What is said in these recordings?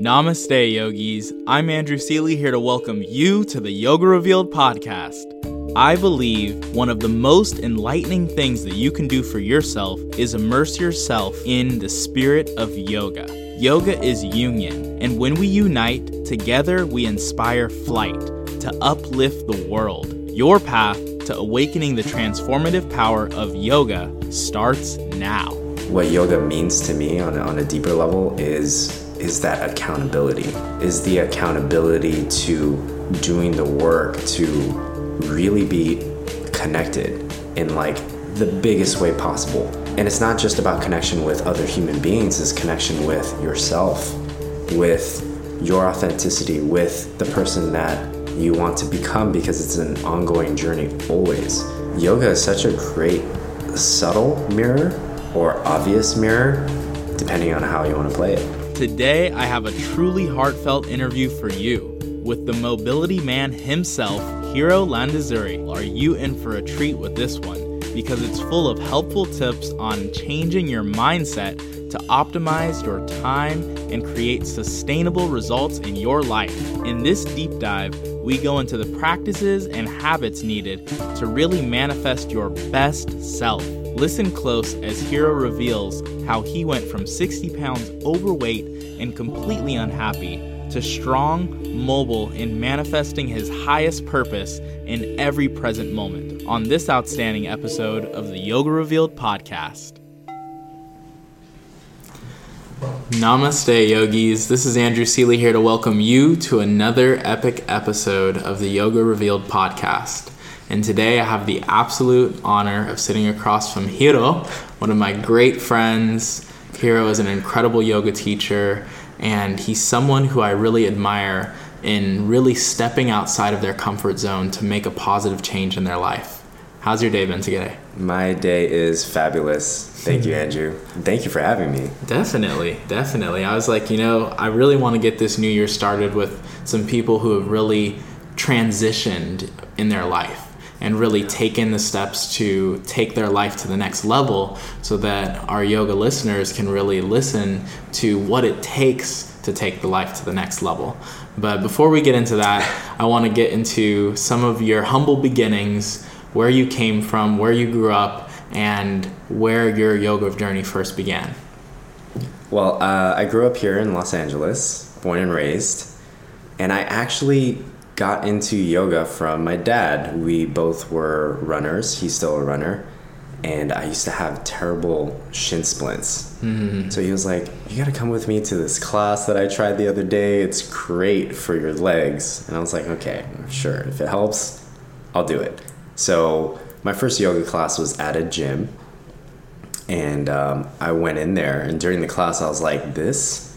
Namaste, yogis. I'm Andrew Seeley here to welcome you to the Yoga Revealed podcast. I believe one of the most enlightening things that you can do for yourself is immerse yourself in the spirit of yoga. Yoga is union, and when we unite, together we inspire flight to uplift the world. Your path to awakening the transformative power of yoga starts now. what yoga means to me on on a deeper level is is that accountability. Is the accountability to doing the work to really be connected in like the biggest way possible. And it's not just about connection with other human beings it's connection with yourself with your authenticity with the person that you want to become because it's an ongoing journey always. Yoga is such a great subtle mirror or obvious mirror, depending on how you want to play it. Today, I have a truly heartfelt interview for you with the mobility man himself, Hiro Landazuri. Are you in for a treat with this one? Because it's full of helpful tips on changing your mindset to optimize your time and create sustainable results in your life. In this deep dive, we go into the practices and habits needed to really manifest your best self. Listen close as Hiro reveals how he went from 60 pounds overweight and completely unhappy to strong, mobile, and manifesting his highest purpose in every present moment on this outstanding episode of the Yoga Revealed podcast. Namaste, yogis. This is Andrew Seeley here to welcome you to another epic episode of the Yoga Revealed podcast. And today I have the absolute honor of sitting across from Hiro, one of my great friends. Hiro is an incredible yoga teacher, and he's someone who I really admire in really stepping outside of their comfort zone to make a positive change in their life. How's your day been today? My day is fabulous. Thank you, Andrew. Thank you for having me. Definitely, definitely. I was like, you know, I really want to get this new year started with some people who have really transitioned in their life and really taken the steps to take their life to the next level so that our yoga listeners can really listen to what it takes to take the life to the next level. But before we get into that, I want to get into some of your humble beginnings, where you came from, where you grew up, and where your yoga journey first began. Well, uh, I grew up here in Los Angeles, born and raised, and I actually got into yoga from my dad. We both were runners. He's still a runner. And I used to have terrible shin splints. So he was like, You gotta come with me to this class that I tried the other day. It's great for your legs. And I was like, Okay, sure. If it helps, I'll do it. So my first yoga class was at a gym. And um, I went in there, and during the class, I was like, This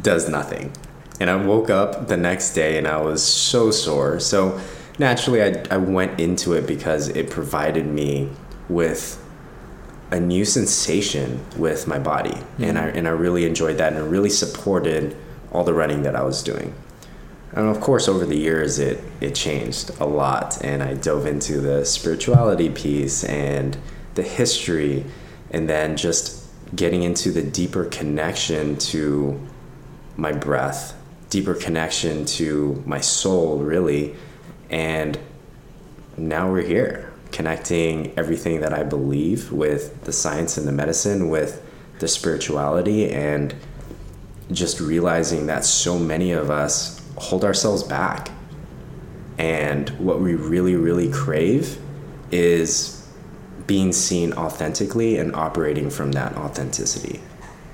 does nothing. And I woke up the next day and I was so sore. So naturally, I, I went into it because it provided me with a new sensation with my body, mm-hmm. and I and I really enjoyed that, and it really supported all the running that I was doing. And of course, over the years, it it changed a lot, and I dove into the spirituality piece and the history, and then just getting into the deeper connection to my breath, deeper connection to my soul, really, and now we're here connecting everything that I believe with the science and the medicine, with the spirituality, and just realizing that so many of us hold ourselves back. And what we really, really crave is being seen authentically and operating from that authenticity.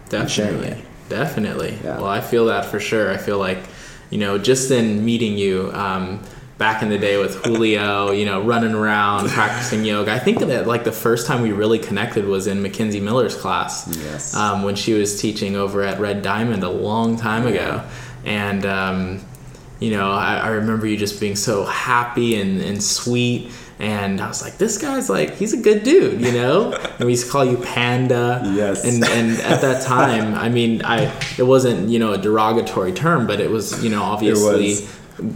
Definitely. Definitely. Yeah. Well, I feel that for sure. I feel like, you know, just in meeting you, um, back in the day with Julio, you know, running around practicing yoga. I think that like the first time we really connected was in Mackenzie Miller's class. Yes. Um, when she was teaching over at Red Diamond a long time ago, and um, you know, I, I, remember you just being so happy and, and sweet. And I was like, this guy's like, he's a good dude, you know? and we used to call you Panda. Yes. And and at that time, I mean, I it wasn't, you know, a derogatory term, but it was, you know, obviously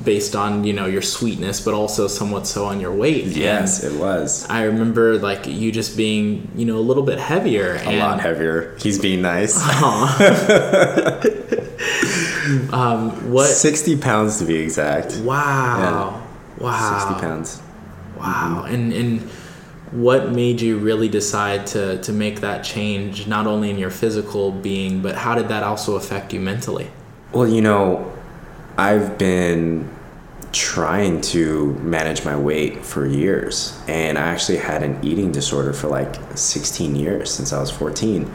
based on you know your sweetness but also somewhat so on your weight. Yes and it was. I remember like you just being you know a little bit heavier a lot heavier. He's being nice. Um, what 60 pounds to be exact. Wow. Yeah. wow. 60 pounds wow. Mm-hmm. and and what made you really decide to to make that change not only in your physical being but how did that also affect you mentally? Well you know I've been trying to manage my weight for years and I actually had an eating disorder for like 16 years since I was 14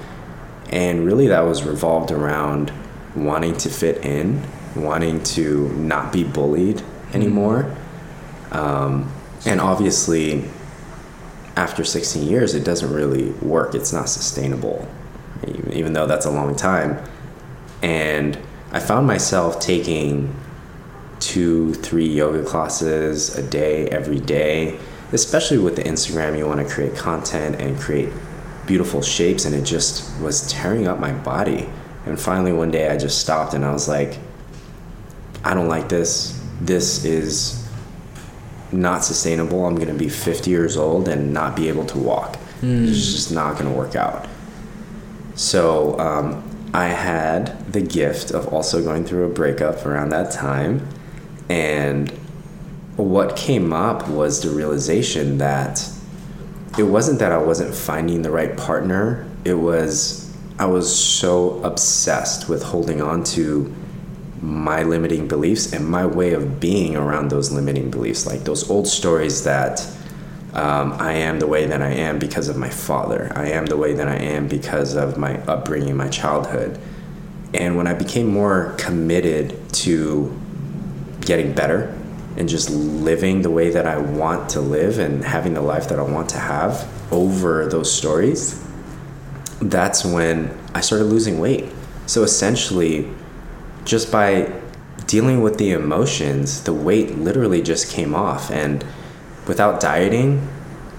and really that was revolved around wanting to fit in wanting to not be bullied anymore. Um, and obviously after 16 years it doesn't really work it's not sustainable even though that's a long time and I found myself taking two, three yoga classes a day, every day, especially with the Instagram. You want to create content and create beautiful shapes, and it just was tearing up my body. And finally, one day, I just stopped and I was like, I don't like this. This is not sustainable. I'm going to be 50 years old and not be able to walk. Mm. It's just not going to work out. So, um, I had the gift of also going through a breakup around that time. And what came up was the realization that it wasn't that I wasn't finding the right partner, it was I was so obsessed with holding on to my limiting beliefs and my way of being around those limiting beliefs, like those old stories that um, I am the way that I am because of my father. I am the way that I am because of my upbringing, my childhood. And when I became more committed to getting better and just living the way that I want to live and having the life that I want to have over those stories, that's when I started losing weight. So essentially, just by dealing with the emotions, the weight literally just came off. And without dieting,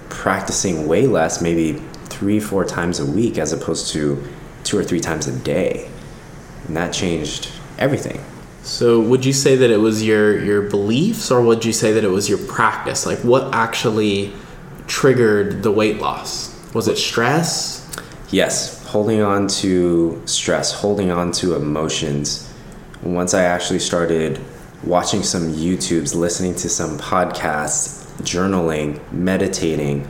practicing way less, maybe three, four times a week, as opposed to two or three times a day. And that changed everything. So, would you say that it was your your beliefs, or would you say that it was your practice? Like, what actually triggered the weight loss? Was it stress? Yes, holding on to stress, holding on to emotions. Once I actually started watching some YouTubes, listening to some podcasts, journaling, meditating,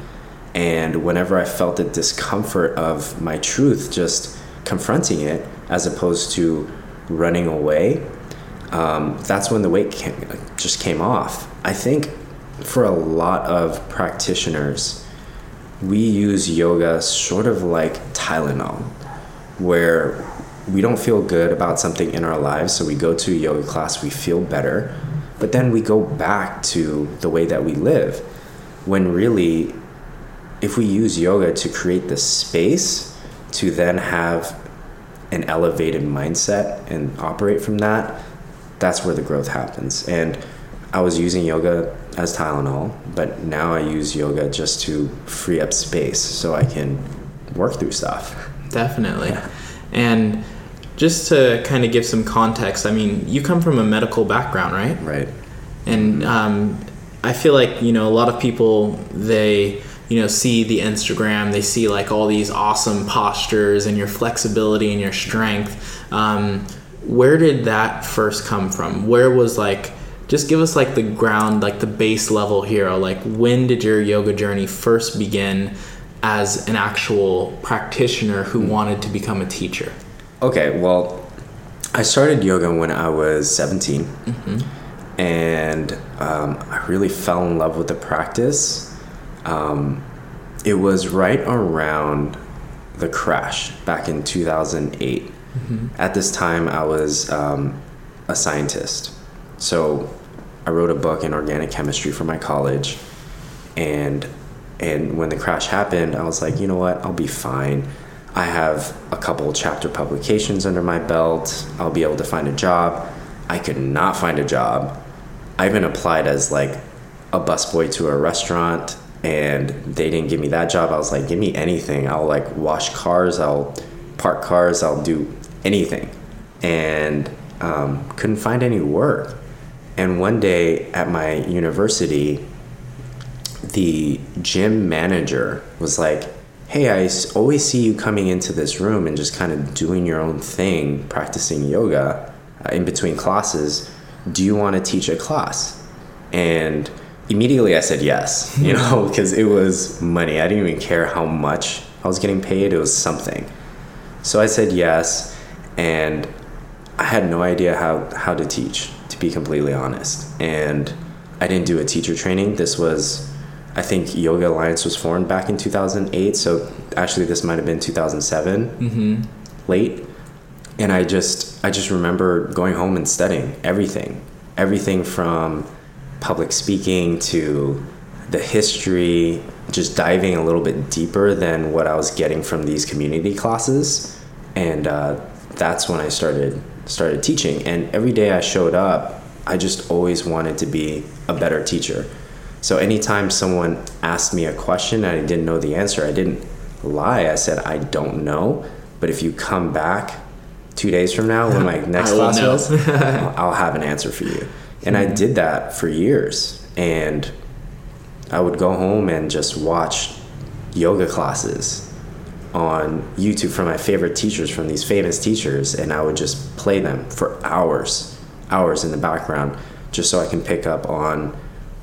and whenever I felt the discomfort of my truth, just confronting it as opposed to running away, um, that's when the weight came, just came off. I think for a lot of practitioners, we use yoga sort of like Tylenol, where we don't feel good about something in our lives, so we go to a yoga class, we feel better, but then we go back to the way that we live. When really, if we use yoga to create the space to then have an elevated mindset and operate from that, that's where the growth happens. And I was using yoga as Tylenol, but now I use yoga just to free up space so I can work through stuff. Definitely. And just to kind of give some context, I mean, you come from a medical background, right? Right. And um, I feel like, you know, a lot of people, they, you know, see the Instagram, they see like all these awesome postures and your flexibility and your strength. Um, where did that first come from? Where was like, just give us like the ground, like the base level Hiro. Like, when did your yoga journey first begin as an actual practitioner who wanted to become a teacher? Okay, well, I started yoga when I was 17. And um, I really fell in love with the practice. Um, it was right around the crash back in 2008. At this time, I was um, a scientist. So I wrote a book in organic chemistry for my college. And and when the crash happened, I was like, you know what? I'll be fine. I have a couple chapter publications under my belt. I'll be able to find a job. I could not find a job. I even applied as like a busboy to a restaurant and they didn't give me that job. I was like, give me anything. I'll like wash cars, I'll park cars, I'll do anything. And um, couldn't find any work. And one day at my university, the gym manager was like, Hey, I always see you coming into this room and just kind of doing your own thing, practicing yoga uh, in between classes. Do you want to teach a class? And immediately I said yes, you know, because it was money. I didn't even care how much I was getting paid, it was something. So I said yes, and I had no idea how, how to teach, to be completely honest. And I didn't do a teacher training. This was, I think Yoga Alliance was formed back in 2008. So actually, this might have been 2007, late. And I just, I just remember going home and studying everything, everything from public speaking to the history, just diving a little bit deeper than what I was getting from these community classes. And uh, that's when I started started teaching. And every day I showed up, I just always wanted to be a better teacher. So anytime someone asked me a question and I didn't know the answer, I didn't lie. I said I don't know. But if you come back two days from now when my next class was, I'll I'll have an answer for you. And I did that for years. And I would go home and just watch yoga classes on YouTube from my favorite teachers, from these famous teachers, and I would just play them for hours, hours in the background, just so I can pick up on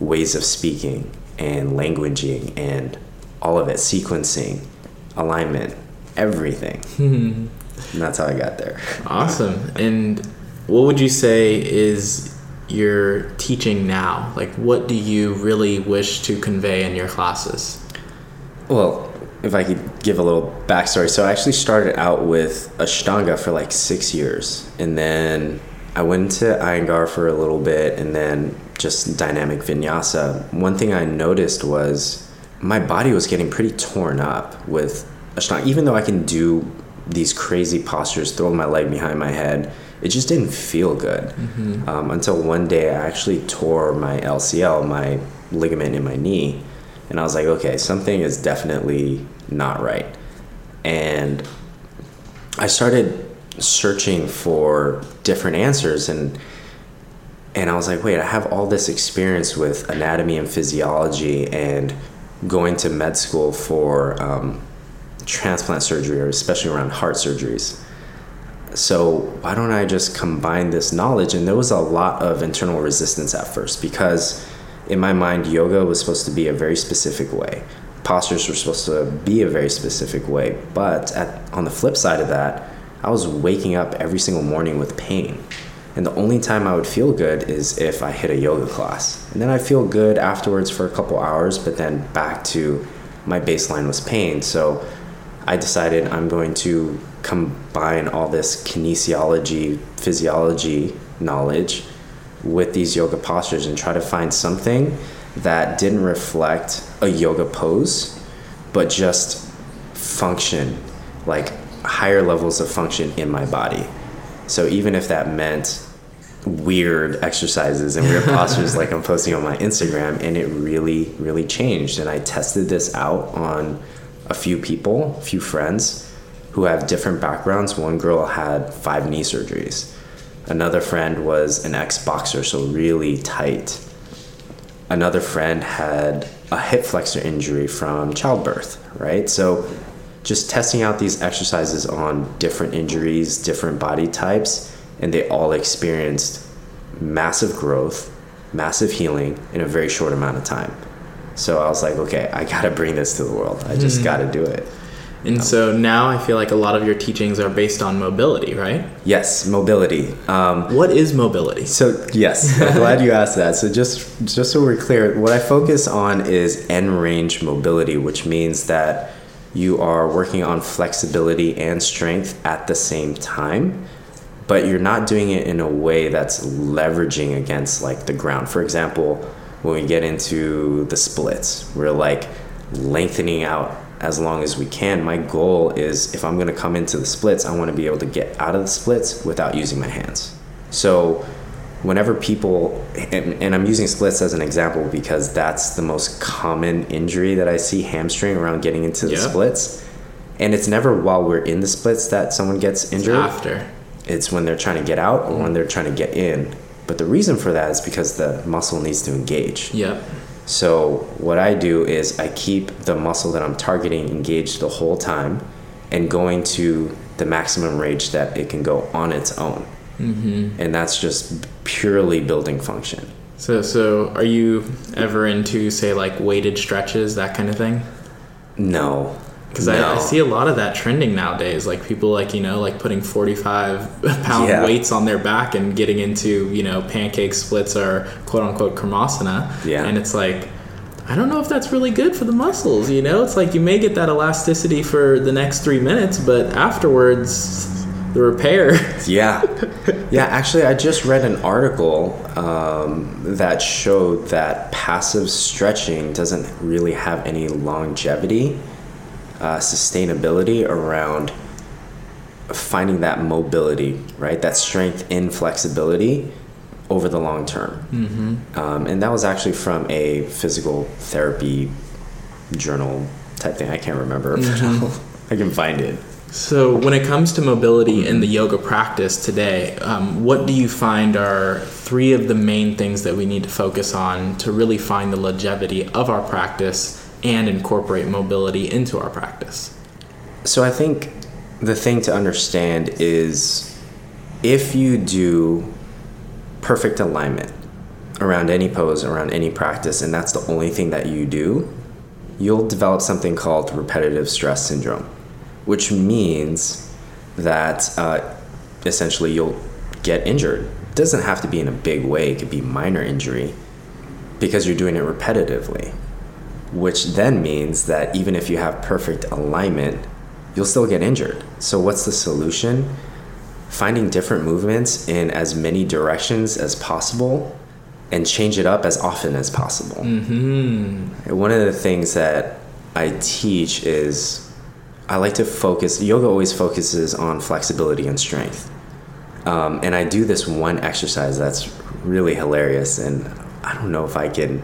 ways of speaking and languaging and all of it, sequencing, alignment, everything. Mm-hmm. and that's how I got there. Awesome. And what would you say is your teaching now? Like, what do you really wish to convey in your classes? Well, if I could give a little backstory. So I actually started out with Ashtanga for like six years. And then I went into Iyengar for a little bit and then just dynamic vinyasa. One thing I noticed was my body was getting pretty torn up with Ashtanga. Even though I can do these crazy postures, throw my leg behind my head, it just didn't feel good. Um, until one day I actually tore my LCL, my ligament in my knee. And I was like, okay, something is definitely not right. And I started searching for different answers and and I was like, wait, I have all this experience with anatomy and physiology and going to med school for um, transplant surgery, or especially around heart surgeries. So why don't I just combine this knowledge? And there was a lot of internal resistance at first because in my mind, yoga was supposed to be a very specific way. Postures were supposed to be a very specific way. But at, on the flip side of that, I was waking up every single morning with pain. And the only time I would feel good is if I hit a yoga class. And then I feel good afterwards for a couple hours, but then back to my baseline was pain. So I decided I'm going to combine all this kinesiology, physiology knowledge with these yoga postures and try to find something that didn't reflect a yoga pose, but just function, like higher levels of function in my body. So even if that meant weird exercises and weird postures like I'm posting on my Instagram, and it really, really changed. And I tested this out on a few people, a few friends who have different backgrounds. One girl had five knee surgeries. Another friend was an ex boxer, so really tight. Another friend had a hip flexor injury from childbirth, right? So just testing out these exercises on different injuries, different body types, and they all experienced massive growth, massive healing in a very short amount of time. So I was like, okay, I gotta bring this to the world. I just mm-hmm. gotta do it. And so now I feel like a lot of your teachings are based on mobility, right? Yes, mobility. Um, what is mobility? So yes, I'm glad you asked that. So just just so we're clear, what I focus on is end range mobility, which means that you are working on flexibility and strength at the same time, but you're not doing it in a way that's leveraging against like the ground. For example, when we get into the splits, we're like lengthening out as long as we can. My goal is if I'm going to come into the splits, I want to be able to get out of the splits without using my hands. So whenever people and, and, i'm using splits as an example because that's the most common injury that i see hamstring around getting into the yeah. splits and it's never while we're in the splits that someone gets injured it's after it's when they're trying to get out or when they're trying to get in but the reason for that is because the muscle needs to engage yep so what I do is I keep the muscle that I'm targeting engaged the whole time and going to the maximum range that it can go on its own. Mm-hmm. And that's just purely building function. So, so are you ever into say like weighted stretches, that kind of thing? No, because no. I, I, see a lot of that trending nowadays like people like you know like putting 45 pound yeah. weights on their back and getting into you know pancake splits or quote unquote kramasana yeah. And it's like i don't know if that's really good for the muscles you know? It's like you may get that elasticity for the next three minutes but afterwards the repair. Yeah. Yeah actually i just read an article um, that showed that passive stretching doesn't really have any longevity uh, sustainability around finding that mobility, right? That strength in flexibility over the long term. Mm-hmm. Um, and that was actually from a physical therapy journal type thing. I can't remember. Mm-hmm. I can find it. So, when it comes to mobility in the yoga practice today, um, what do you find are three of the main things that we need to focus on to really find the longevity of our practice and incorporate mobility into our practice? So I think the thing to understand is if you do perfect alignment around any pose, around any practice, and that's the only thing that you do, you'll develop something called repetitive stress syndrome, which means that uh, essentially you'll get injured. It doesn't have to be in a big way, it could be minor injury because you're doing it repetitively which then means that even if you have perfect alignment, you'll still get injured. So, what's the solution? Finding different movements in as many directions as possible and change it up as often as possible. Mm-hmm. One of the things that I teach is I like to focus, yoga always focuses on flexibility and strength. Um, and I do this one exercise that's really hilarious, and I don't know if I can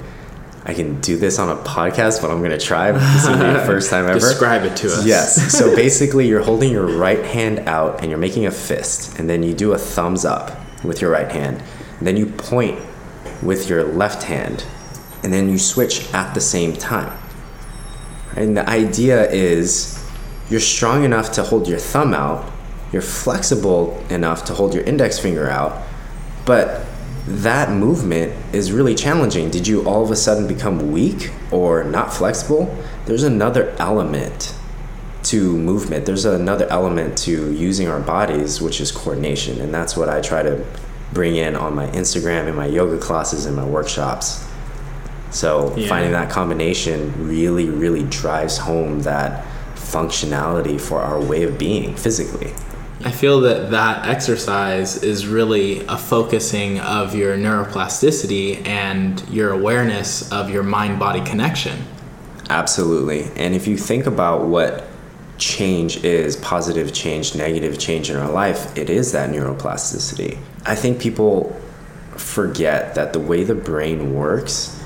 I can do this on a podcast, but I'm going to try. This will be the first time ever. Describe it to us. Yes. So basically, you're holding your right hand out and you're making a fist, and then you do a thumbs up with your right hand. And then you point with your left hand, and then you switch at the same time. And the idea is you're strong enough to hold your thumb out, you're flexible enough to hold your index finger out, but that movement is really challenging. Did you all of a sudden become weak or not flexible? There's another element to movement. There's another element to using our bodies, which is coordination. And that's what I try to bring in on my Instagram and my yoga classes and my workshops. So yeah. finding that combination really, really drives home that functionality for our way of being physically. I feel that that exercise is really a focusing of your neuroplasticity and your awareness of your mind body connection. Absolutely. And if you think about what change is positive change, negative change in our life it is that neuroplasticity. I think people forget that the way the brain works,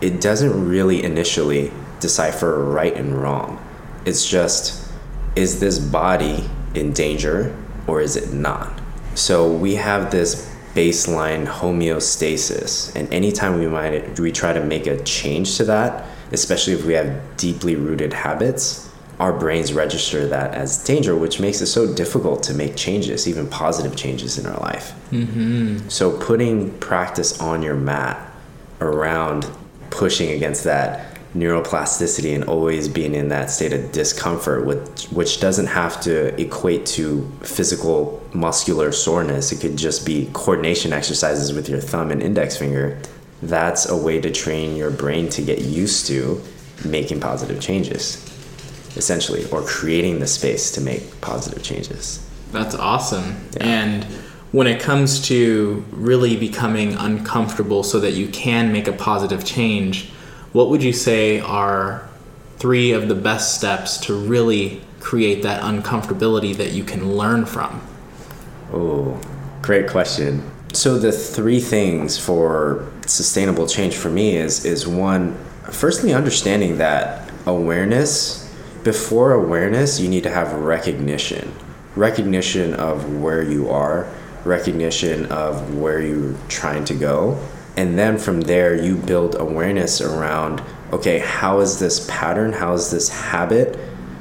it doesn't really initially decipher right and wrong It's just, is this body in danger or is it not? So we have this baseline homeostasis, and anytime we might we try to make a change to that, especially if we have deeply rooted habits, our brains register that as danger, which makes it so difficult to make changes, even positive changes in our life. Mm-hmm. So putting practice on your mat around pushing against that neuroplasticity and always being in that state of discomfort which, which doesn't have to equate to physical muscular soreness. It could just be coordination exercises with your thumb and index finger. That's a way to train your brain to get used to making positive changes essentially or creating the space to make positive changes. That's awesome. Yeah. and when it comes to really becoming uncomfortable so that you can make a positive change what would you say are three of the best steps to really create that uncomfortability that you can learn from? Oh, great question. So the three things for sustainable change for me is is one, firstly understanding that awareness before awareness you need to have recognition. Recognition of where you are, recognition of where you're trying to go, and then from there you build awareness around okay how is this pattern? How is this habit?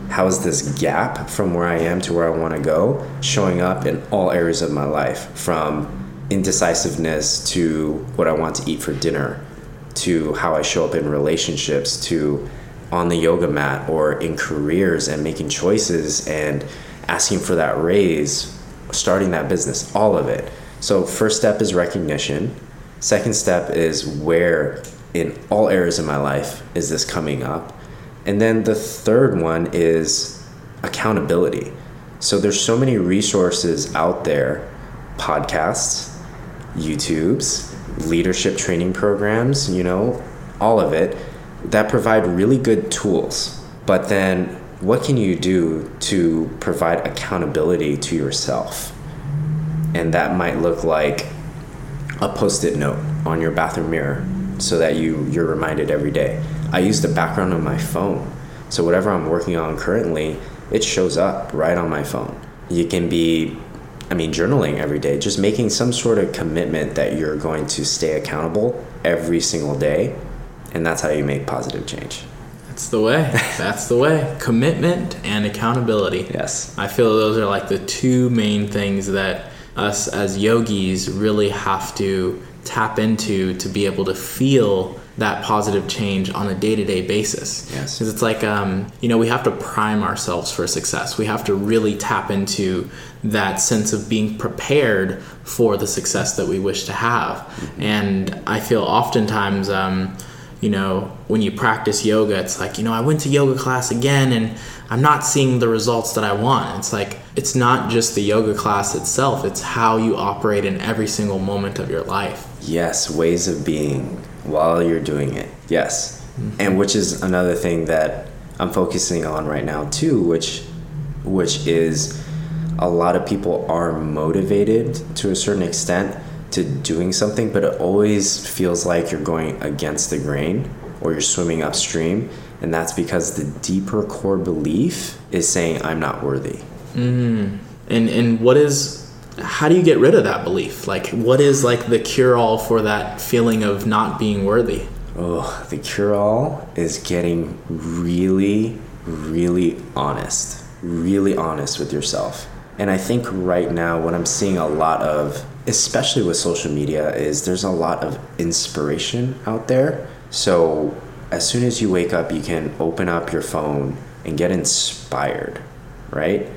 How is this gap from where i am to where i want to go showing up in all areas of my life? From indecisiveness to what i want to eat for dinner to how i show up in relationships to on the yoga mat or in careers and making choices and asking for that raise starting that business all of it. So first step is recognition Second step is where in all areas of my life is this coming up? And then the third one is accountability. So there's so many resources out there, podcasts, YouTubes, leadership training programs, you know, all of it that provide really good tools. But then what can you do to provide accountability to yourself? And that might look like a post-it note on your bathroom mirror so that you you're reminded every day. I use the background of my phone. So whatever I'm working on currently, it shows up right on my phone. You can be I mean journaling every day, just making some sort of commitment that you're going to stay accountable every single day, and that's how you make positive change. That's the way. That's the way. Commitment and accountability. Yes. I feel those are like the two main things that us as yogis really have to tap into to be able to feel that positive change on a day-to-day basis. Yes. Because it's like um, you know we have to prime ourselves for success. We have to really tap into that sense of being prepared for the success that we wish to have. Mm-hmm. and i feel oftentimes um, you know when you practice yoga it's like you know i went to yoga class again and I'm not seeing the results that I want. It's like it's not just the yoga class itself, it's how you operate in every single moment of your life. Yes, ways of being while you're doing it. Yes. Mm-hmm. And which is another thing that I'm focusing on right now too, which which is a lot of people are motivated to a certain extent to doing something, but it always feels like you're going against the grain or you're swimming upstream and that's because the deeper core belief is saying i'm not worthy. Mm. and and what is how do you get rid of that belief? Like what is like the cure all for that feeling of not being worthy? Oh the cure all is getting really really honest really honest with yourself. And i think right now what i'm seeing a lot of especially with social media is there's a lot of inspiration out there. So as soon as you wake up, you can open up your phone and get inspired, right?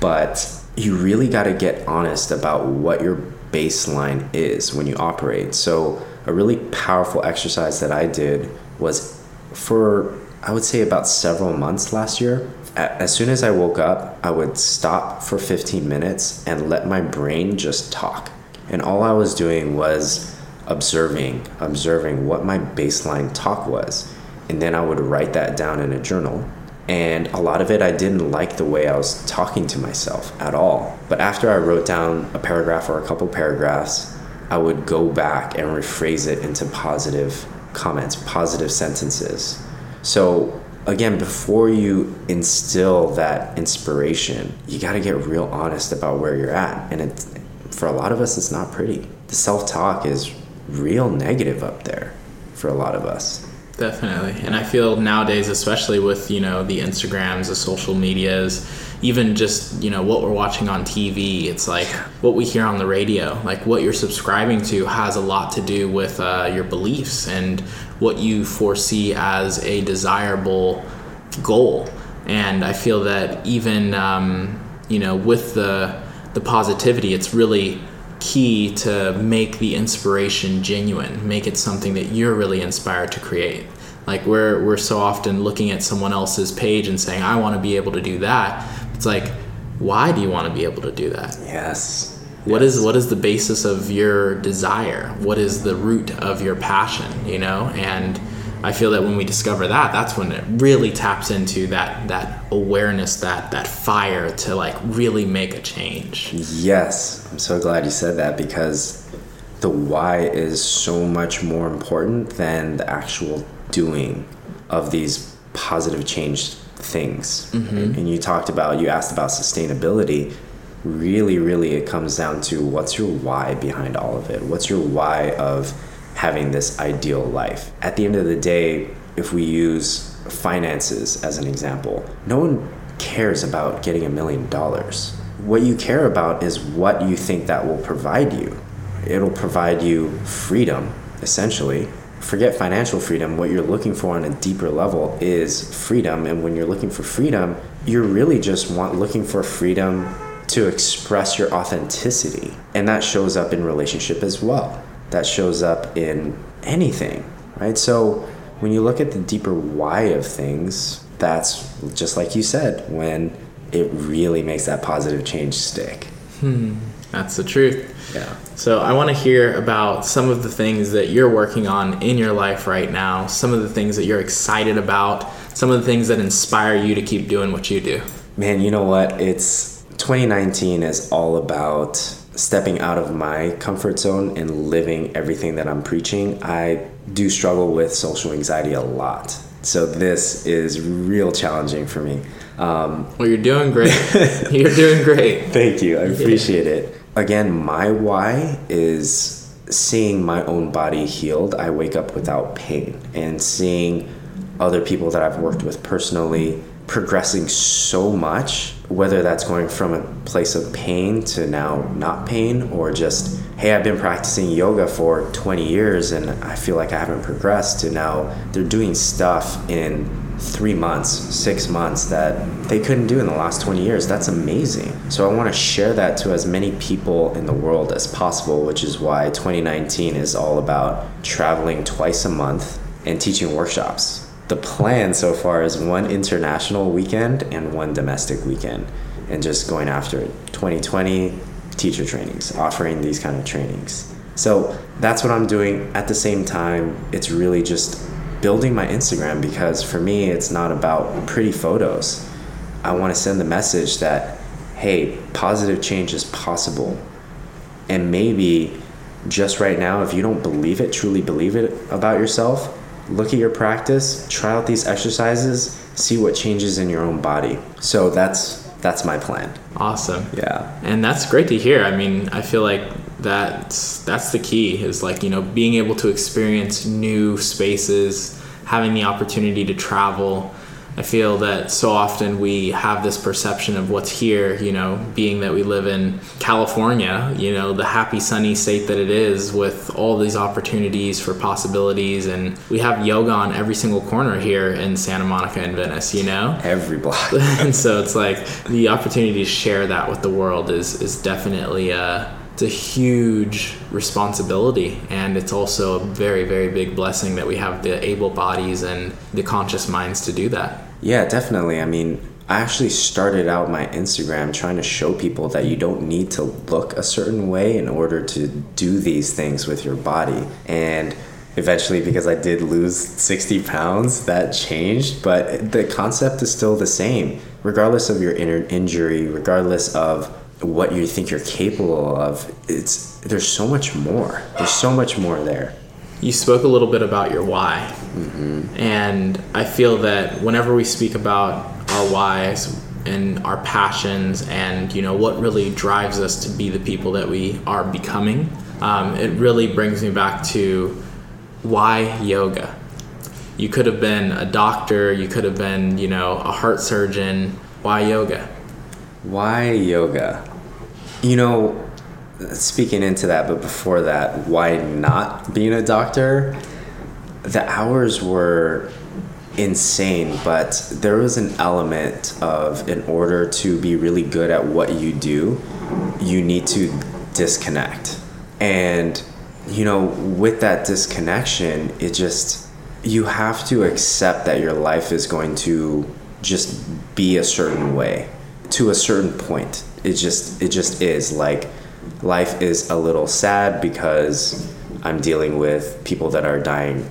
But you really got to get honest about what your baseline is when you operate. So, a really powerful exercise that I did was for, I would say, about several months last year. As soon as I woke up, I would stop for 15 minutes and let my brain just talk. And all I was doing was observing, observing what my baseline talk was. And then I would write that down in a journal. And a lot of it, I didn't like the way I was talking to myself at all. But after I wrote down a paragraph or a couple paragraphs, I would go back and rephrase it into positive comments, positive sentences. So again, before you instill that inspiration, you got to get real honest about where you're at. And it's, for a lot of us, it's not pretty. The self talk is real negative up there for a lot of us. Definitely. And I feel nowadays, especially with, you know, the Instagrams, the social medias, even just, you know, what we're watching on TV, it's like what we hear on the radio, like what you're subscribing to has a lot to do with uh, your beliefs and what you foresee as a desirable goal. And I feel that even, um, you know, with the, the positivity, it's really key to make the inspiration genuine, make it something that you're really inspired to create. Like we're we're so often looking at someone else's page and saying, I want to be able to do that. It's like, why do you want to be able to do that? Yes. What yes. is what is the basis of your desire? What is the root of your passion? You know, and I feel that when we discover that, that's when it really taps into that that awareness, that that fire to like really make a change. Yes, I'm so glad you said that because the why is so much more important than the actual doing of these positive change things. Mm-hmm. And you talked about, you asked about sustainability. Really, really, it comes down to what's your why behind all of it? What's your why of having this ideal life. At the end of the day, if we use finances as an example, no one cares about getting a million dollars. What you care about is what you think that will provide you. It'll provide you freedom, essentially. Forget financial freedom. What you're looking for on a deeper level is freedom. And when you're looking for freedom, you're really just want looking for freedom to express your authenticity. And that shows up in relationship as well that shows up in anything, right? So when you look at the deeper why of things, that's just like you said, when it really makes that positive change stick. Hmm. That's the truth. Yeah. So I want to hear about some of the things that you're working on in your life right now, some of the things that you're excited about, some of the things that inspire you to keep doing what you do. Man, you know what? It's 2019 is all about stepping out of my comfort zone and living everything that I'm preaching, I do struggle with social anxiety a lot. So this is real challenging for me. Um, well, you're doing great. you're doing great. Thank you. I appreciate it. Again, my why is seeing my own body healed. I wake up without pain and seeing other people that I've worked with personally progressing so much, whether that's going from a place of pain to now not pain, or just, hey, I've been practicing yoga for 20 years and I feel like I haven't progressed, to now they're doing stuff in three months, six months that they couldn't do in the last 20 years. That's amazing. So I want to share that to as many people in the world as possible, which is why 2019 is all about traveling twice a month and teaching workshops the plan so far is one international weekend and one domestic weekend and just going after it 2020 teacher trainings offering these kind of trainings. So that's what i'm doing. At the same time it's really just building my instagram because for me it's not about pretty photos. I want to send the message that hey positive change is possible. And maybe just right now if you don't believe it truly believe it about yourself look at your practice, try out these exercises, see what changes in your own body. So that's that's my plan. Awesome. Yeah. And that's great to hear. I mean, I feel like that's that's the key is like, you know, being able to experience new spaces, having the opportunity to travel, I feel that so often we have this perception of what's here, you know, being that we live in California, you know, the happy sunny state that it is with all these opportunities for possibilities. And we have yoga on every single corner here in Santa Monica and Venice, you know? Every block. and so it's like the opportunity to share that with the world is, is definitely a, it's a huge responsibility and it's also a very very big blessing that we have the able bodies and the conscious minds to do that yeah definitely. I mean i actually started out my instagram trying to show people that you don't need to look a certain way in order to do these things with your body. And eventually because i did lose 60 pounds that changed. But the concept is still the same. Regardless of your inner injury regardless of what you think you're capable of it's there's so much more. There's so much more there you spoke a little bit about your why. And I feel that whenever we speak about our whys and our passions and, you know, what really drives us to be the people that we are becoming, um, it really brings me back to why yoga? You could have been a doctor, you could have been, you know, a heart surgeon. Why yoga? Why yoga? You know, speaking into that, but before that, why not being a doctor? The hours were insane, but there was an element of in order to be really good at what you do, you need to disconnect. And, you know, with that disconnection, it just, you have to accept that your life is going to just be a certain way to a certain point. It just, it just is like life is a little sad because I'm dealing with people that are dying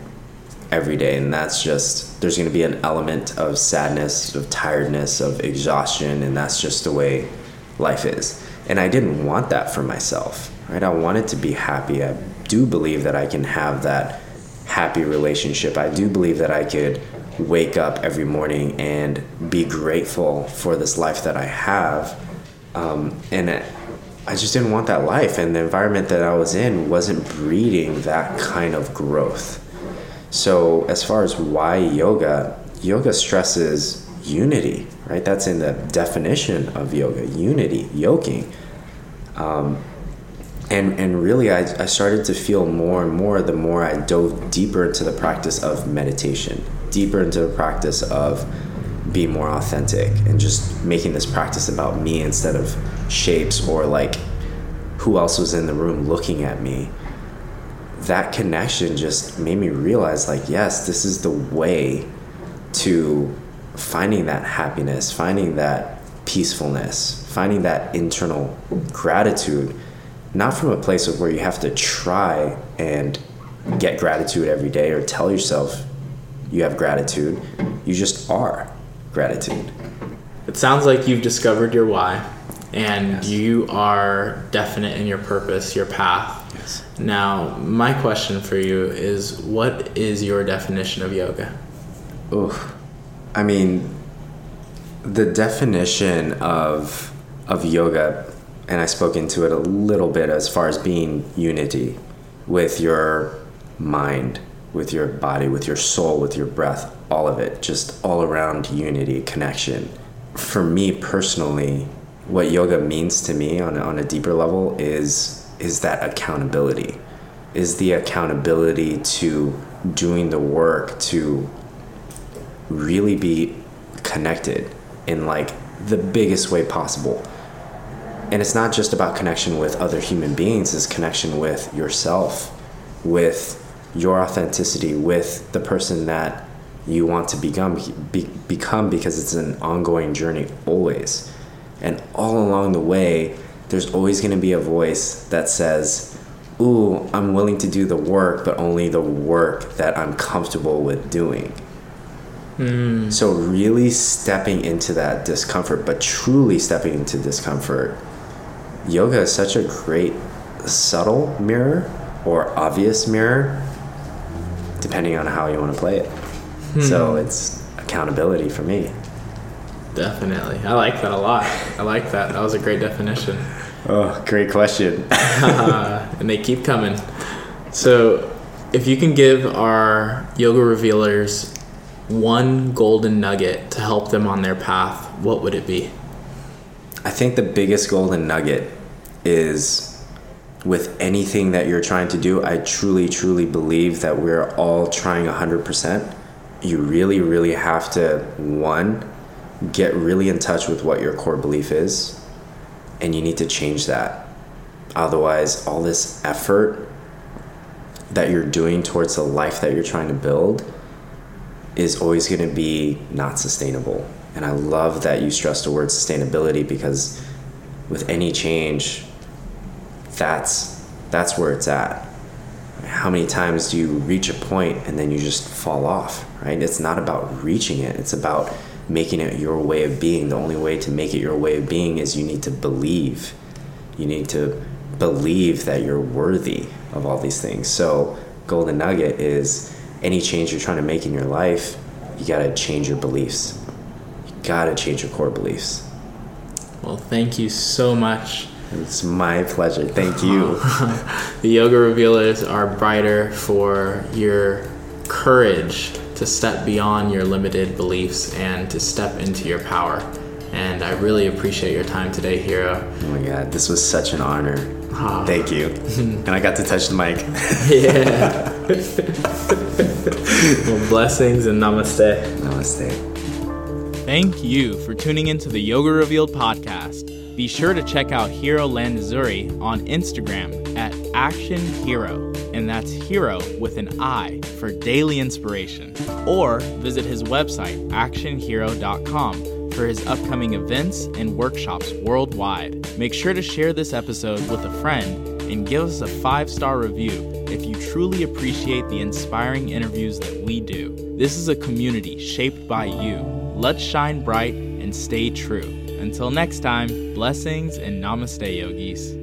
every day and that's just there's going to be an element of sadness of tiredness of exhaustion and that's just the way life is. And i didn't want that for myself right? I wanted to be happy. I do believe that i can have that happy relationship. I do believe that i could wake up every morning and be grateful for this life that i have um, and I just didn't want that life, and the environment that I was in wasn't breeding that kind of growth. So, as far as why yoga, yoga stresses unity, right? That's in the definition of yoga unity, yoking. Um, and, and really, I, I started to feel more and more the more I dove deeper into the practice of meditation, deeper into the practice of being more authentic and just making this practice about me instead of shapes or like who else was in the room looking at me. That connection just made me realize like yes this is the way to finding that happiness finding that peacefulness finding that internal gratitude not from a place of where you have to try and get gratitude every day or tell yourself you have gratitude. You just are gratitude It sounds like you've discovered your why and Yes. you are definite in your purpose, your path. Yes. Now, my question for you is what is your definition of yoga? Oof. I mean, the definition of of yoga, and I spoke into it a little bit as far as being unity with your mind, with your body, with your soul, with your breath, all of it, just all around unity, connection. For me personally, what yoga means to me on on a deeper level is is that accountability, is the accountability to doing the work to really be connected in like the biggest way possible. And it's not just about connection with other human beings, it's connection with yourself, with your authenticity, with the person that you want to become be, become because it's an ongoing journey always. And all along the way, there's always going to be a voice that says, "Ooh, I'm willing to do the work, but only the work that I'm comfortable with doing." Hmm. So really stepping into that discomfort, but truly stepping into discomfort. Yoga is such a great subtle mirror or obvious mirror, depending on how you want to play it. So it's accountability for me. Definitely. I like that a lot. I like that. That was a great definition. Oh, great question. Uh, and they keep coming. So, if you can give our yoga revealers one golden nugget to help them on their path, what would it be? I think the biggest golden nugget is with anything that you're trying to do, I truly, truly believe that we're all trying 100%. You really, really have to, one, get really in touch with what your core belief is, and you need to change that. Otherwise, all this effort that you're doing towards the life that you're trying to build is always going to be not sustainable. And I love that you stress the word sustainability because with any change, that's that's where it's at. How many times do you reach a point and then you just fall off, right? It's not about reaching it. It's about making it your way of being. The only way to make it your way of being is you need to believe. You need to believe that you're worthy of all these things. So golden nugget is any change you're trying to make in your life, you got to change your beliefs. You got to change your core beliefs. Well, thank you so much. It's my pleasure. Thank you. the yoga revealers are brighter for your courage to step beyond your limited beliefs and to step into your power. And I really appreciate your time today, Hiro. Oh my God, this was such an honor. Oh. Thank you. and I got to touch the mic. yeah. well, blessings and namaste. Namaste. Thank you for tuning into the Yoga Revealed podcast. Be sure to check out Hiro Landazuri on Instagram at Action Hiro, and that's Hero with an I for daily inspiration. Or visit his website, actionhero.com, for his upcoming events and workshops worldwide. Make sure to share this episode with a friend and give us a five star review if you truly appreciate the inspiring interviews that we do. This is a community shaped by you. Let's shine bright and stay true. Until next time, blessings and namaste, yogis.